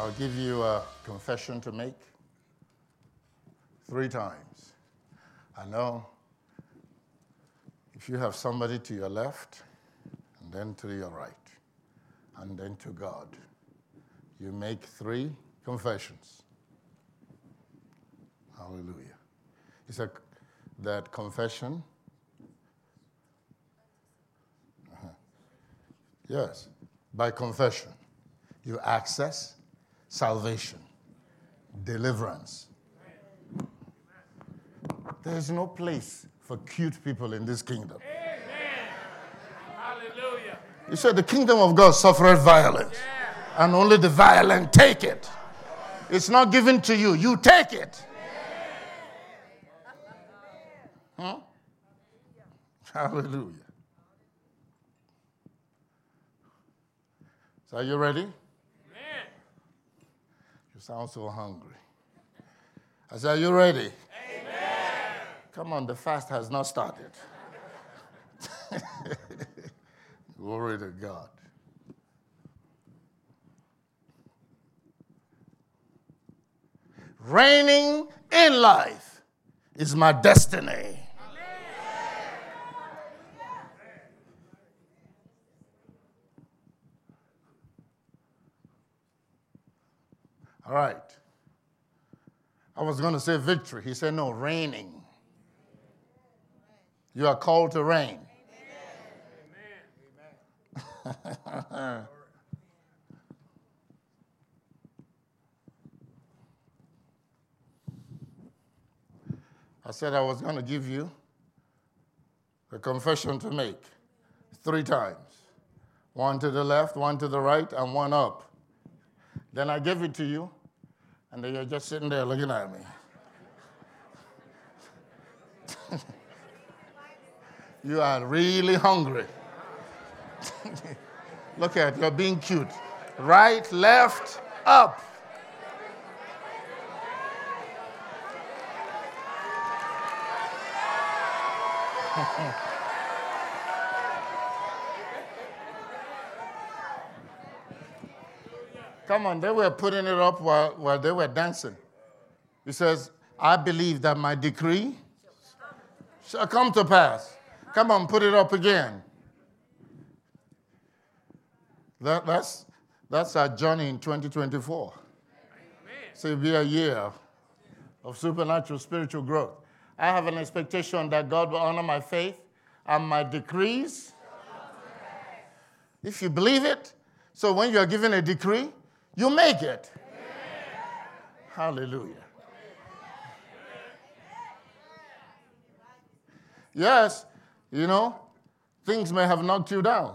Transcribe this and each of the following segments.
I'll give you a confession to make three times. I know if you have somebody to your left, and then to your right, and then to God, you make three confessions. Hallelujah. He said that confession. Uh-huh. Yes, by confession, you access salvation, deliverance. There's no place for cute people in this kingdom. Hallelujah. He said, The kingdom of God suffereth violence, and only the violent take it. It's not given to you, you take it. Huh? Hallelujah. So, are you ready? You sound so hungry. I said, Are you ready? Amen. Come on, the fast has not started. Glory to God. Reigning in life is my destiny. All right. I was going to say victory. He said, no, reigning. You are called to reign. I said I was going to give you a confession to make three times one to the left, one to the right, and one up. Then I give it to you, and then you're just sitting there looking at me. you are really hungry. Look at you're being cute. Right, left, up. Come on, they were putting it up while, while they were dancing. He says, I believe that my decree shall come to pass. Come on, put it up again. That, that's, that's our journey in 2024. So it'll be a year of supernatural spiritual growth. I have an expectation that God will honor my faith and my decrees. If you believe it, so when you are given a decree, you make it. Hallelujah. Yes, you know, things may have knocked you down.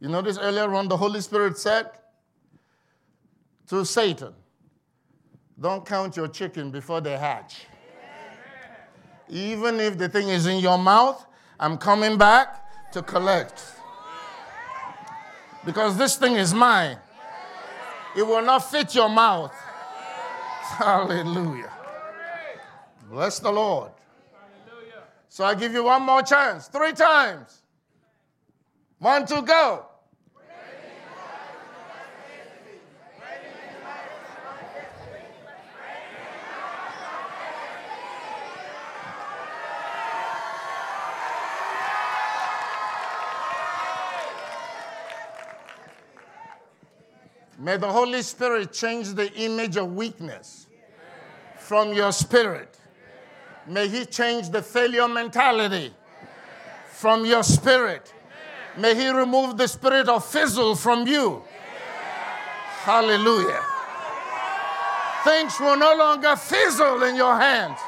You notice earlier on, the Holy Spirit said to Satan, Don't count your chicken before they hatch. Even if the thing is in your mouth, I'm coming back to collect. Because this thing is mine. It will not fit your mouth. Hallelujah. Bless the Lord. So I give you one more chance, three times. One to go. May the Holy Spirit change the image of weakness from your spirit. May He change the failure mentality from your spirit. May He remove the spirit of fizzle from you. Hallelujah. Things will no longer fizzle in your hands.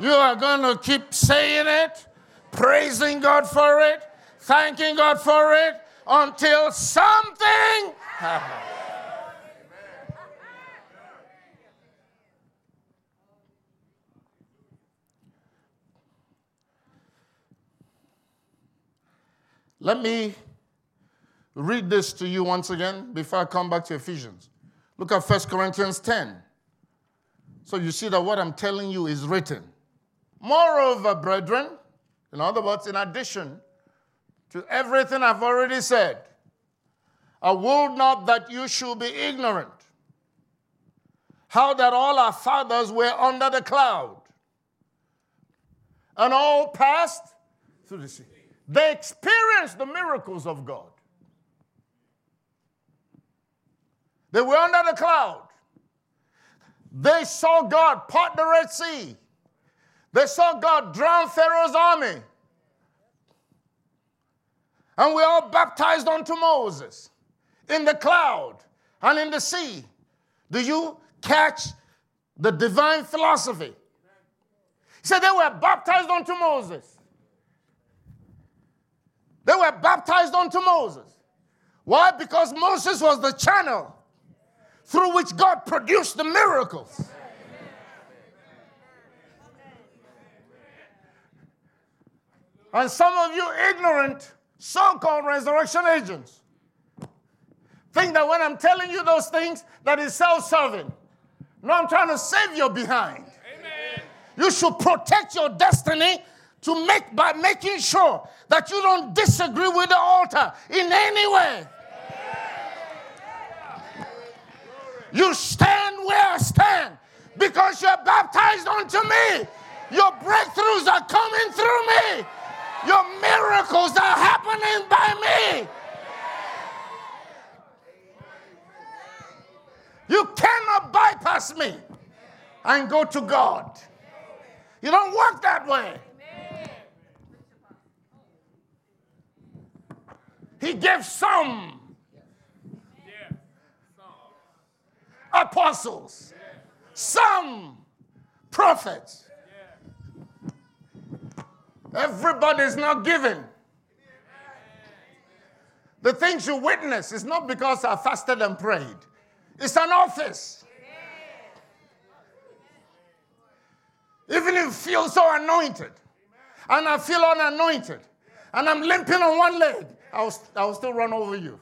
You are going to keep saying it, praising God for it, thanking God for it, until something happens. Let me read this to you once again before I come back to Ephesians. Look at 1 Corinthians 10. So you see that what I'm telling you is written. Moreover, brethren, in other words, in addition to everything I've already said, I will not that you should be ignorant how that all our fathers were under the cloud and all passed through the sea. They experienced the miracles of God. They were under the cloud. They saw God part the Red Sea. They saw God drown Pharaoh's army. And we all baptized unto Moses in the cloud and in the sea. Do you catch the divine philosophy? He said they were baptized unto Moses. They were baptized unto Moses. Why? Because Moses was the channel through which God produced the miracles. And some of you ignorant so called resurrection agents think that when I'm telling you those things, that is self serving. No, I'm trying to save your behind. You should protect your destiny to make by making sure that you don't disagree with the altar in any way. You stand where I stand because you're baptized unto me. Your breakthroughs are coming through me. Your miracles are happening by me. You cannot bypass me and go to God. You don't work that way. He gave some apostles, some prophets. Everybody's not given. The things you witness is not because I fasted and prayed. It's an office. Even if you feel so anointed, and I feel unanointed, and I'm limping on one leg, I'll, I'll still run over you.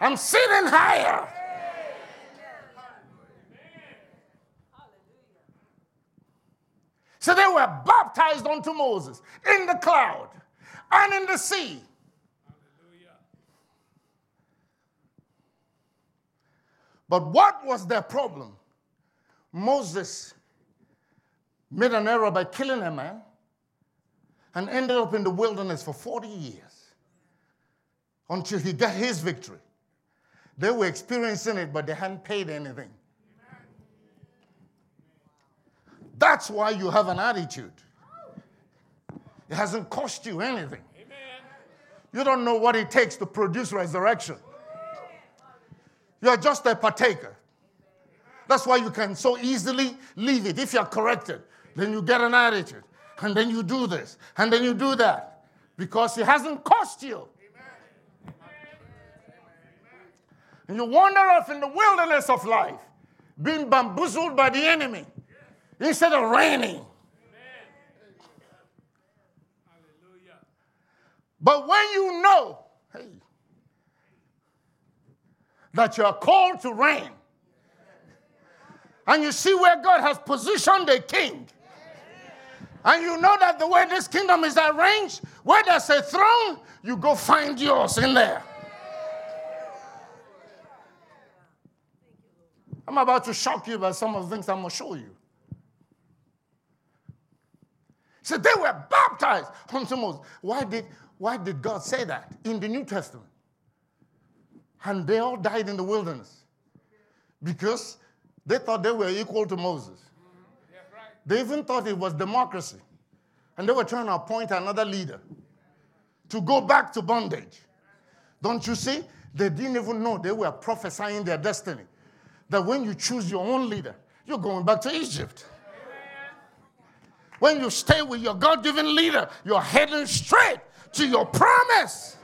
I'm sitting higher. So they were baptized unto Moses in the cloud and in the sea. But what was their problem? Moses made an error by killing a man and ended up in the wilderness for 40 years until he got his victory. They were experiencing it, but they hadn't paid anything. That's why you have an attitude. It hasn't cost you anything. You don't know what it takes to produce resurrection. You're just a partaker. That's why you can so easily leave it. If you're corrected, then you get an attitude. And then you do this. And then you do that. Because it hasn't cost you. And you wander off in the wilderness of life, being bamboozled by the enemy instead of reigning. But when you know, hey, that you are called to reign, and you see where God has positioned a king, and you know that the way this kingdom is arranged, where there's a throne, you go find yours in there. I'm about to shock you by some of the things I'm going to show you. So they were baptized unto Moses. Why did, why did God say that in the New Testament? And they all died in the wilderness because they thought they were equal to Moses. They even thought it was democracy. And they were trying to appoint another leader to go back to bondage. Don't you see? They didn't even know they were prophesying their destiny. That when you choose your own leader, you're going back to Egypt. When you stay with your God given leader, you're heading straight to your promise.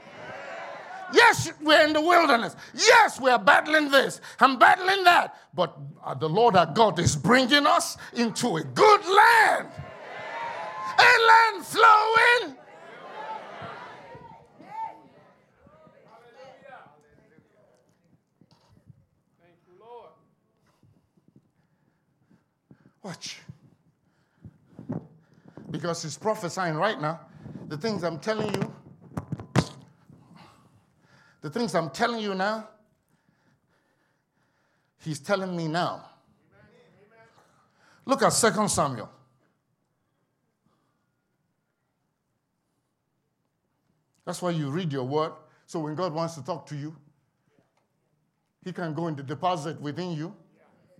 Yes, we're in the wilderness. Yes, we're battling this and battling that. But uh, the Lord our God is bringing us into a good land, a land flowing. Watch. Because he's prophesying right now. The things I'm telling you, the things I'm telling you now, he's telling me now. Look at 2 Samuel. That's why you read your word. So when God wants to talk to you, he can go in the deposit within you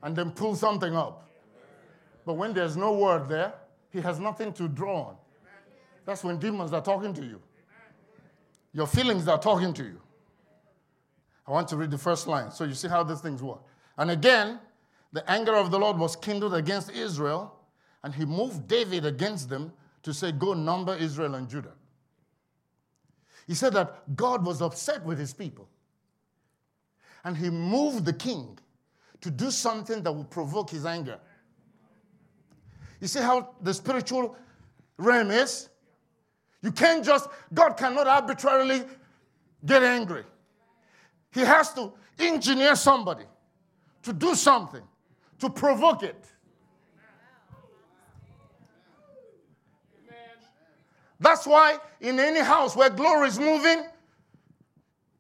and then pull something up. But when there's no word there, he has nothing to draw on. That's when demons are talking to you. Your feelings are talking to you. I want to read the first line so you see how these things work. And again, the anger of the Lord was kindled against Israel, and he moved David against them to say, Go number Israel and Judah. He said that God was upset with his people. And he moved the king to do something that would provoke his anger. You see how the spiritual realm is? You can't just, God cannot arbitrarily get angry. He has to engineer somebody to do something, to provoke it. That's why in any house where glory is moving,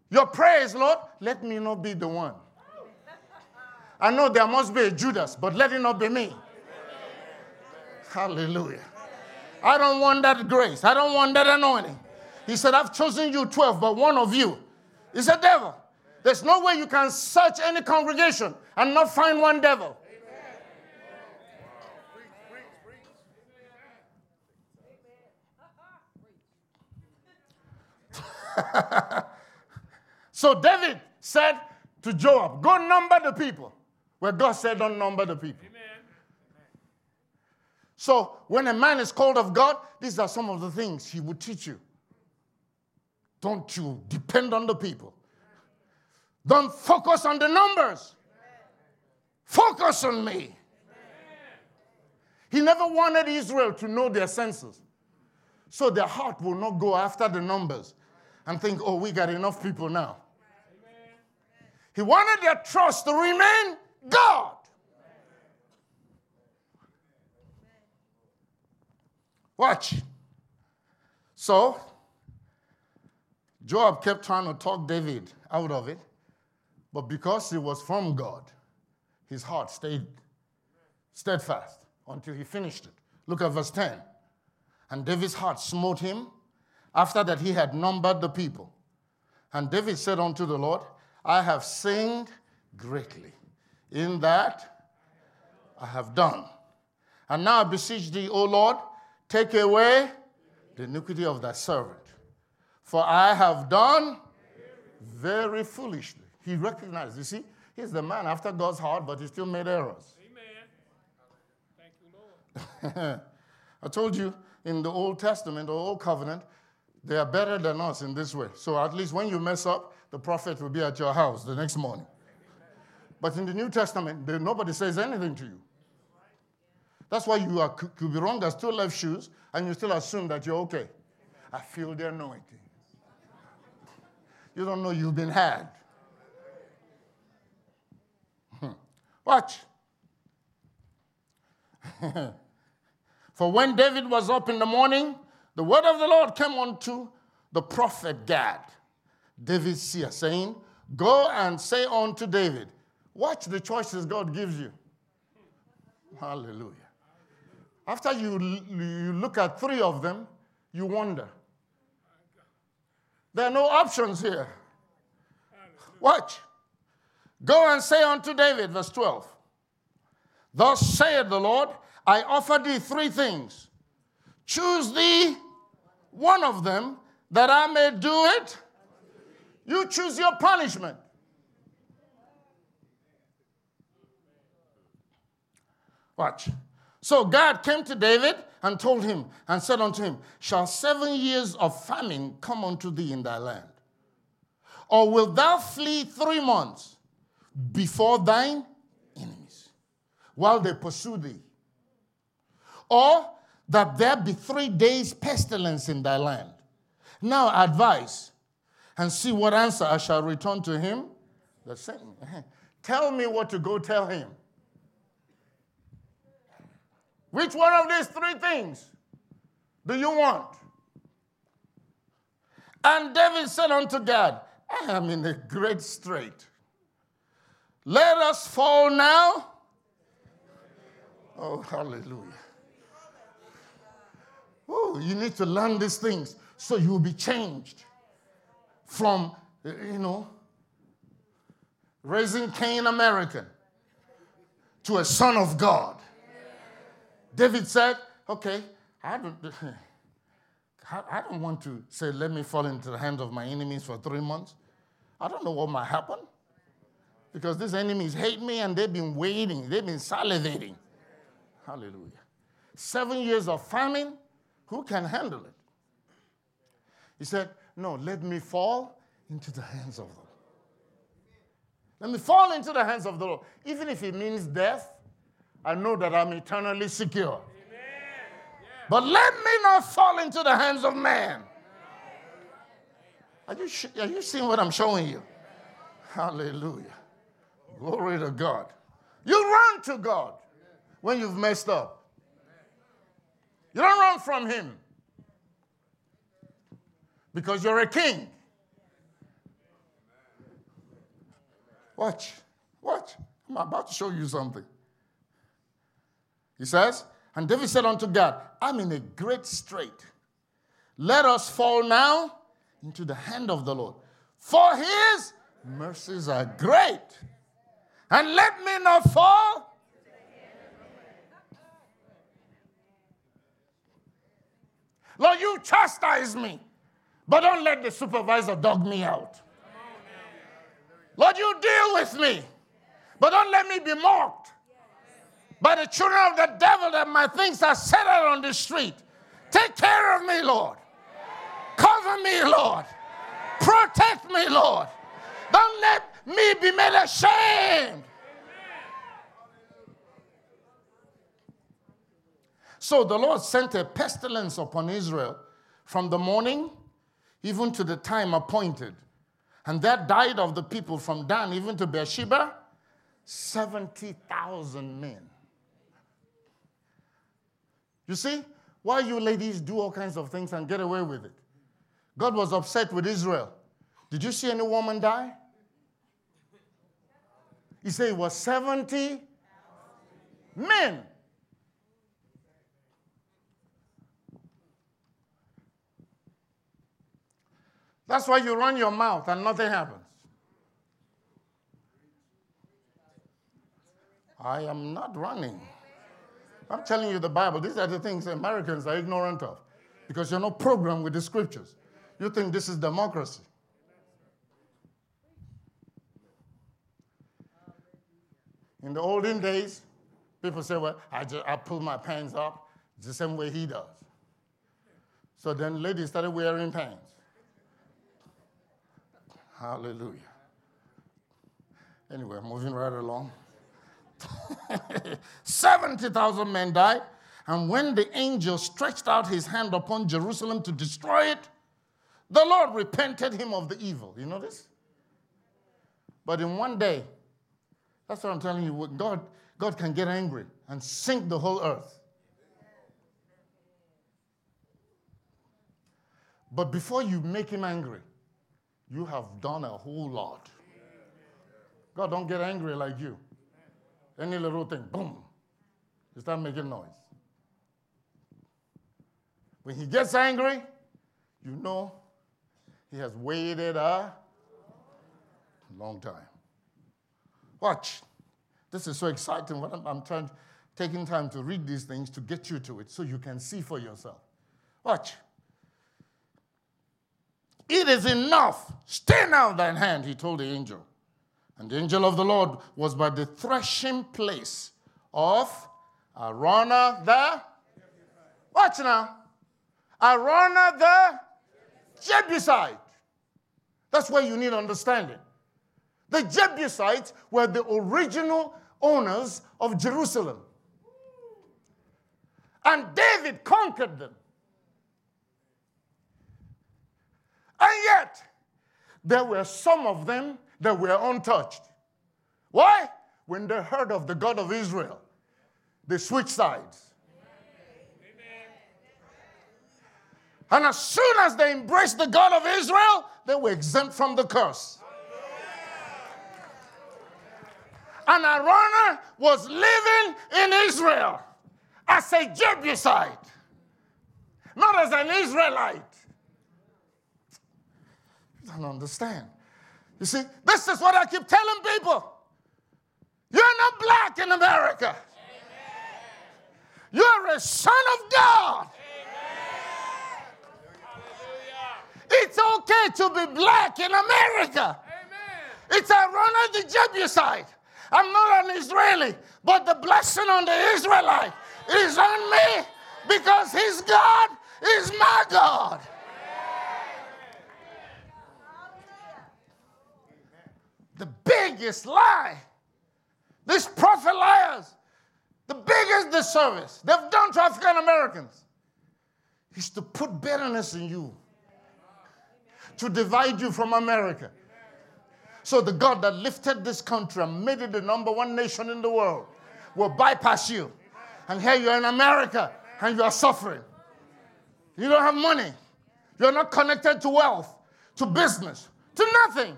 your prayer is, Lord, let me not be the one. I know there must be a Judas, but let it not be me. Hallelujah. I don't want that grace. I don't want that anointing. He said, I've chosen you 12, but one of you is a devil. There's no way you can search any congregation and not find one devil. so David said to Joab, Go number the people. Where God said, Don't number the people. So when a man is called of God, these are some of the things he would teach you. Don't you depend on the people. Don't focus on the numbers. Focus on me. He never wanted Israel to know their senses. So their heart will not go after the numbers and think, oh, we got enough people now. He wanted their trust to remain God. Watch. So, Joab kept trying to talk David out of it, but because he was from God, his heart stayed steadfast until he finished it. Look at verse 10. And David's heart smote him after that he had numbered the people. And David said unto the Lord, I have sinned greatly in that I have done. And now I beseech thee, O Lord, take away the iniquity of thy servant. For I have done very foolishly. He recognized, you see, he's the man after God's heart, but he still made errors. Amen. Thank you, Lord. I told you in the Old Testament or Old Covenant, they are better than us in this way. So at least when you mess up, the prophet will be at your house the next morning. But in the New Testament, nobody says anything to you. That's why you are, could be wrong as two left shoes and you still assume that you're okay. I feel the anointing. You don't know you've been had. Hmm. Watch. For when David was up in the morning, the word of the Lord came unto the prophet Gad, David's seer, saying, Go and say unto David, Watch the choices God gives you. Hallelujah. After you, you look at three of them, you wonder. There are no options here. Watch. Go and say unto David, verse 12. Thus saith the Lord, I offer thee three things. Choose thee one of them that I may do it. You choose your punishment. Watch. So God came to David and told him and said unto him, Shall seven years of famine come unto thee in thy land? Or wilt thou flee three months before thine enemies while they pursue thee? Or that there be three days pestilence in thy land? Now advise and see what answer I shall return to him that sent me. Tell me what to go tell him. Which one of these three things do you want? And David said unto God, I am in a great strait. Let us fall now. Oh, hallelujah. Oh, you need to learn these things so you will be changed from, you know, raising Cain American to a son of God. David said, Okay, I don't, I don't want to say, Let me fall into the hands of my enemies for three months. I don't know what might happen because these enemies hate me and they've been waiting, they've been salivating. Hallelujah. Seven years of famine, who can handle it? He said, No, let me fall into the hands of the Lord. Let me fall into the hands of the Lord. Even if it means death, I know that I'm eternally secure. But let me not fall into the hands of man. Are you, sh- are you seeing what I'm showing you? Hallelujah. Glory to God. You run to God when you've messed up. You don't run from Him because you're a king. Watch, watch. I'm about to show you something. He says, And David said unto God, I'm in a great strait. Let us fall now into the hand of the Lord, for his mercies are great. And let me not fall. Lord, you chastise me, but don't let the supervisor dog me out. Lord, you deal with me, but don't let me be mocked by the children of the devil that my things are set out on the street. Take care of me, Lord. Cover me, Lord. Protect me, Lord. Don't let me be made ashamed. So the Lord sent a pestilence upon Israel from the morning even to the time appointed. And that died of the people from Dan even to Beersheba 70,000 men. You see, why you ladies do all kinds of things and get away with it? God was upset with Israel. Did you see any woman die? He said it was 70 men. That's why you run your mouth and nothing happens. I am not running. I'm telling you the Bible. These are the things Americans are ignorant of because you're not programmed with the scriptures. You think this is democracy. In the olden days, people say, well, I, just, I pull my pants up the same way he does. So then ladies started wearing pants. Hallelujah. Anyway, moving right along. 70,000 men died. And when the angel stretched out his hand upon Jerusalem to destroy it, the Lord repented him of the evil. You know this? But in one day, that's what I'm telling you, God, God can get angry and sink the whole earth. But before you make him angry, you have done a whole lot. God don't get angry like you. Any little thing, boom, you start making noise. When he gets angry, you know he has waited a long time. Watch. This is so exciting. What I'm, I'm trying, taking time to read these things to get you to it so you can see for yourself. Watch. It is enough. Stay now thine hand, he told the angel. And the angel of the Lord was by the threshing place of Araunah the. Watch now. Araunah the Jebusite. That's where you need understanding. The Jebusites were the original owners of Jerusalem. And David conquered them. And yet, there were some of them they were untouched. Why? When they heard of the God of Israel, they switched sides. And as soon as they embraced the God of Israel, they were exempt from the curse. And Araunah was living in Israel as a Jebusite, not as an Israelite. You don't understand. You see, this is what I keep telling people. You're not black in America. You're a son of God. It's okay to be black in America. It's Araunah the Jebusite. I'm not an Israeli, but the blessing on the Israelite is on me because his God is my God. The biggest lie, these prophet liars, the biggest disservice they've done to African Americans is to put bitterness in you, to divide you from America. So the God that lifted this country and made it the number one nation in the world will bypass you. And here you're in America and you are suffering. You don't have money. You're not connected to wealth, to business, to nothing.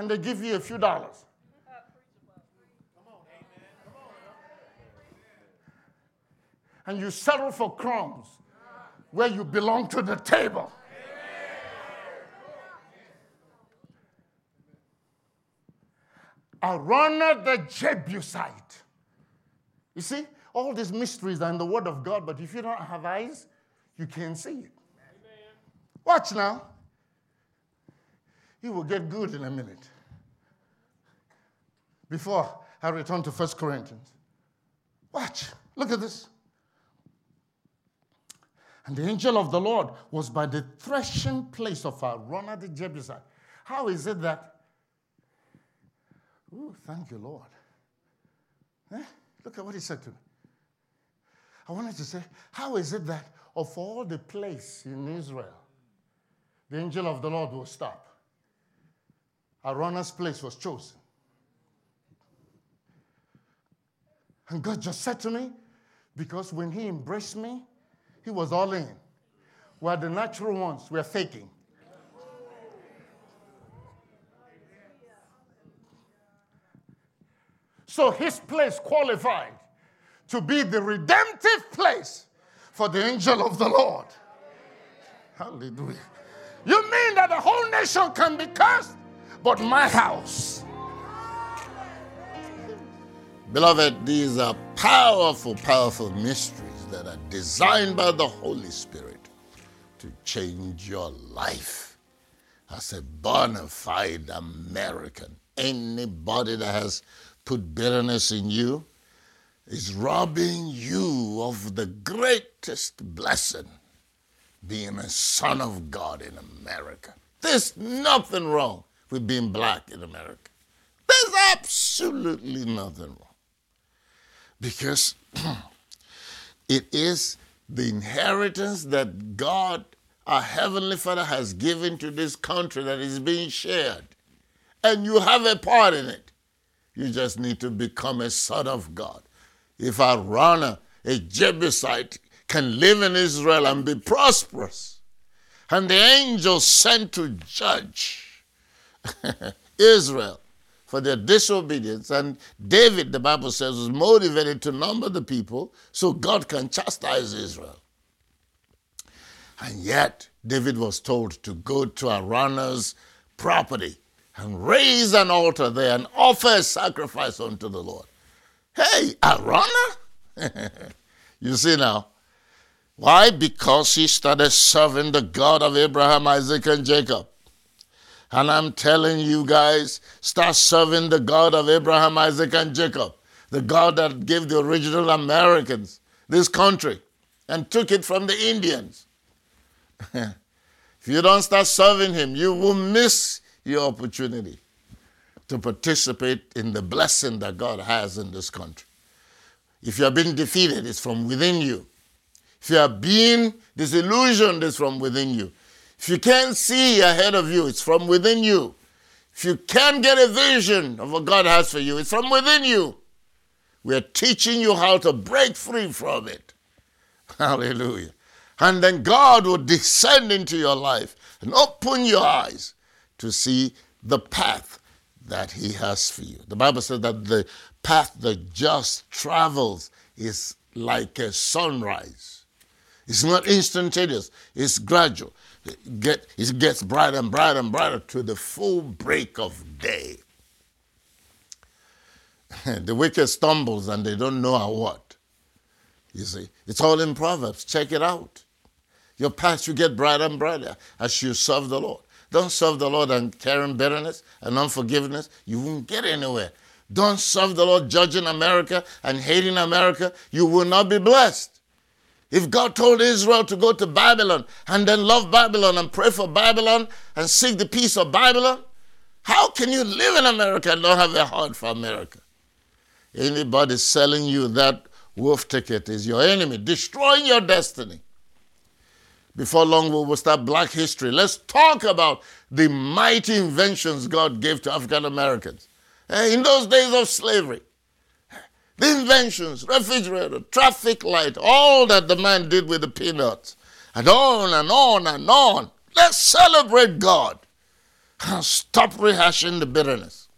And they give you a few dollars. And you settle for crumbs where you belong to the table. Araunah the Jebusite. You see, all these mysteries are in the Word of God, but if you don't have eyes, you can't see it. Watch now. You will get good in a minute. Before I return to 1 Corinthians. Watch. Look at this. And the angel of the Lord was by the threshing place of Araunah the Jebusite. How is it that Ooh, thank you, Lord. Eh? Look at what he said to me. I wanted to say, how is it that of all the place in Israel, the angel of the Lord will stop? Araunah's place was chosen. And God just said to me, because when he embraced me, he was all in. While the natural ones were faking. So his place qualified to be the redemptive place for the angel of the Lord. Hallelujah. You mean that the whole nation can be cursed, but my house. Beloved, these are powerful, powerful mysteries that are designed by the Holy Spirit to change your life as a bona fide American. Anybody that has put bitterness in you is robbing you of the greatest blessing being a son of God in America. There's nothing wrong with being black in America. There's absolutely nothing wrong. Because it is the inheritance that God, our Heavenly Father, has given to this country that is being shared. And you have a part in it. You just need to become a son of God. If a Araunah, a Jebusite, can live in Israel and be prosperous, and the angels sent to judge Israel for their disobedience, and David, the Bible says, was motivated to number the people so God can chastise Israel. And yet, David was told to go to Araunah's property and raise an altar there and offer a sacrifice unto the Lord. Hey, Araunah? you see now. Why? Because he started serving the God of Abraham, Isaac, and Jacob. And I'm telling you guys, start serving the God of Abraham, Isaac, and Jacob, the God that gave the original Americans this country and took it from the Indians. if you don't start serving him, you will miss your opportunity to participate in the blessing that God has in this country. If you are being defeated, it's from within you. If you are being disillusioned, it's from within you. If you can't see ahead of you, it's from within you. If you can't get a vision of what God has for you, it's from within you. We're teaching you how to break free from it. Hallelujah. And then God will descend into your life and open your eyes to see the path that He has for you. The Bible says that the path the just travels is like a sunrise. It's not instantaneous, it's gradual. Get, it gets brighter and brighter and brighter to the full break of day. the wicked stumbles and they don't know how what. You see, it's all in Proverbs. Check it out. Your path should get brighter and brighter as you serve the Lord. Don't serve the Lord and carrying bitterness and unforgiveness. You won't get anywhere. Don't serve the Lord judging America and hating America. You will not be blessed. If God told Israel to go to Babylon and then love Babylon and pray for Babylon and seek the peace of Babylon, how can you live in America and not have a heart for America? Anybody selling you that wolf ticket is your enemy, destroying your destiny. Before long, we will start Black History. Let's talk about the mighty inventions God gave to African Americans eh, in those days of slavery. The inventions, refrigerator, traffic light, all that the man did with the peanuts, and on and on and on. Let's celebrate God. Stop rehashing the bitterness.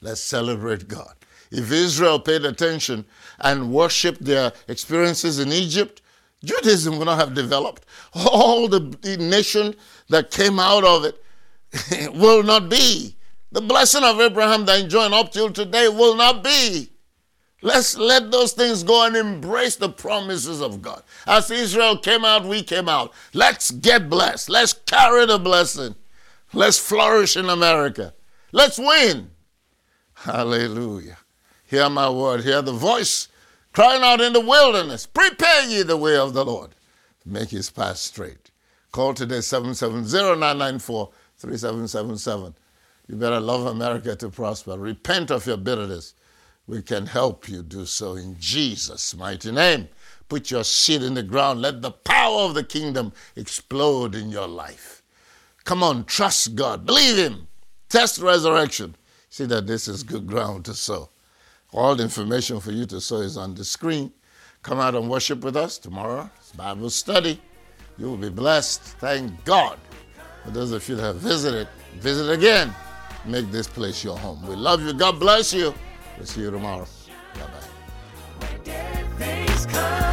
Let's celebrate God. If Israel paid attention and worshiped their experiences in Egypt, Judaism would not have developed. All the, the nation that came out of it will not be. The blessing of Abraham that enjoying up till today will not be. Let's let those things go and embrace the promises of God. As Israel came out, we came out. Let's get blessed. Let's carry the blessing. Let's flourish in America. Let's win. Hallelujah. Hear my word. Hear the voice crying out in the wilderness, Prepare ye the way of the Lord. Make his path straight. Call today 770-994-3777. You better love America to prosper. Repent of your bitterness. We can help you do so in Jesus' mighty name. Put your seed in the ground. Let the power of the kingdom explode in your life. Come on, trust God. Believe Him. Test resurrection. See that this is good ground to sow. All the information for you to sow is on the screen. Come out and worship with us tomorrow. It's Bible study. You will be blessed. Thank God. For those of you that have visited, visit again. Make this place your home. We love you. God bless you. We'll see you tomorrow. Bye bye.